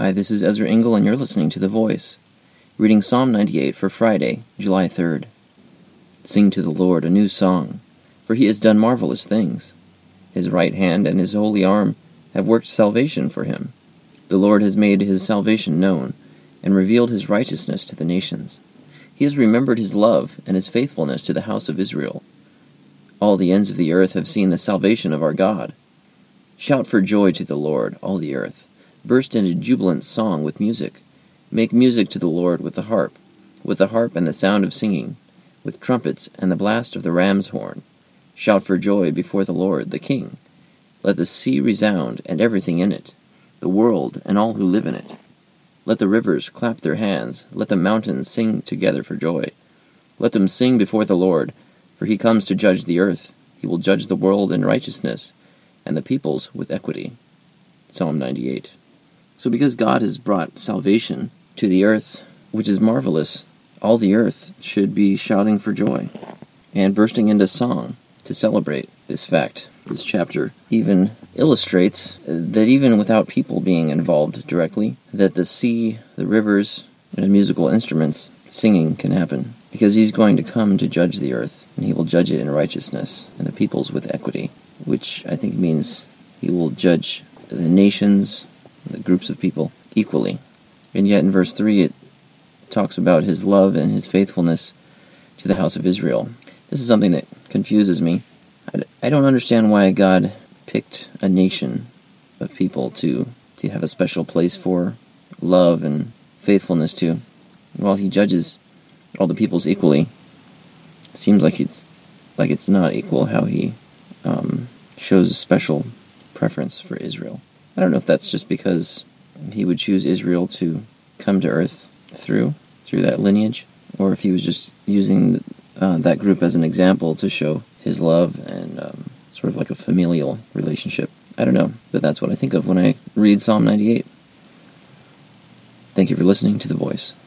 Hi, this is Ezra Engel, and you're listening to The Voice, reading Psalm 98 for Friday, July 3rd. Sing to the Lord a new song, for he has done marvelous things. His right hand and his holy arm have worked salvation for him. The Lord has made his salvation known, and revealed his righteousness to the nations. He has remembered his love and his faithfulness to the house of Israel. All the ends of the earth have seen the salvation of our God. Shout for joy to the Lord, all the earth burst into jubilant song with music. Make music to the Lord with the harp, with the harp and the sound of singing, with trumpets and the blast of the ram's horn. Shout for joy before the Lord, the King. Let the sea resound and everything in it, the world and all who live in it. Let the rivers clap their hands, let the mountains sing together for joy. Let them sing before the Lord, for he comes to judge the earth. He will judge the world in righteousness, and the peoples with equity. Psalm 98. So, because God has brought salvation to the earth, which is marvelous, all the earth should be shouting for joy and bursting into song to celebrate this fact. This chapter even illustrates that even without people being involved directly, that the sea, the rivers, and musical instruments singing can happen because he's going to come to judge the earth and he will judge it in righteousness and the peoples with equity, which I think means he will judge the nations groups of people equally. And yet in verse 3 it talks about his love and his faithfulness to the house of Israel. This is something that confuses me. I don't understand why God picked a nation of people to, to have a special place for love and faithfulness to. While he judges all the peoples equally, it seems like it's like it's not equal how he um, shows a special preference for Israel. I don't know if that's just because he would choose Israel to come to Earth through through that lineage, or if he was just using uh, that group as an example to show his love and um, sort of like a familial relationship. I don't know, but that's what I think of when I read Psalm 98. Thank you for listening to The Voice.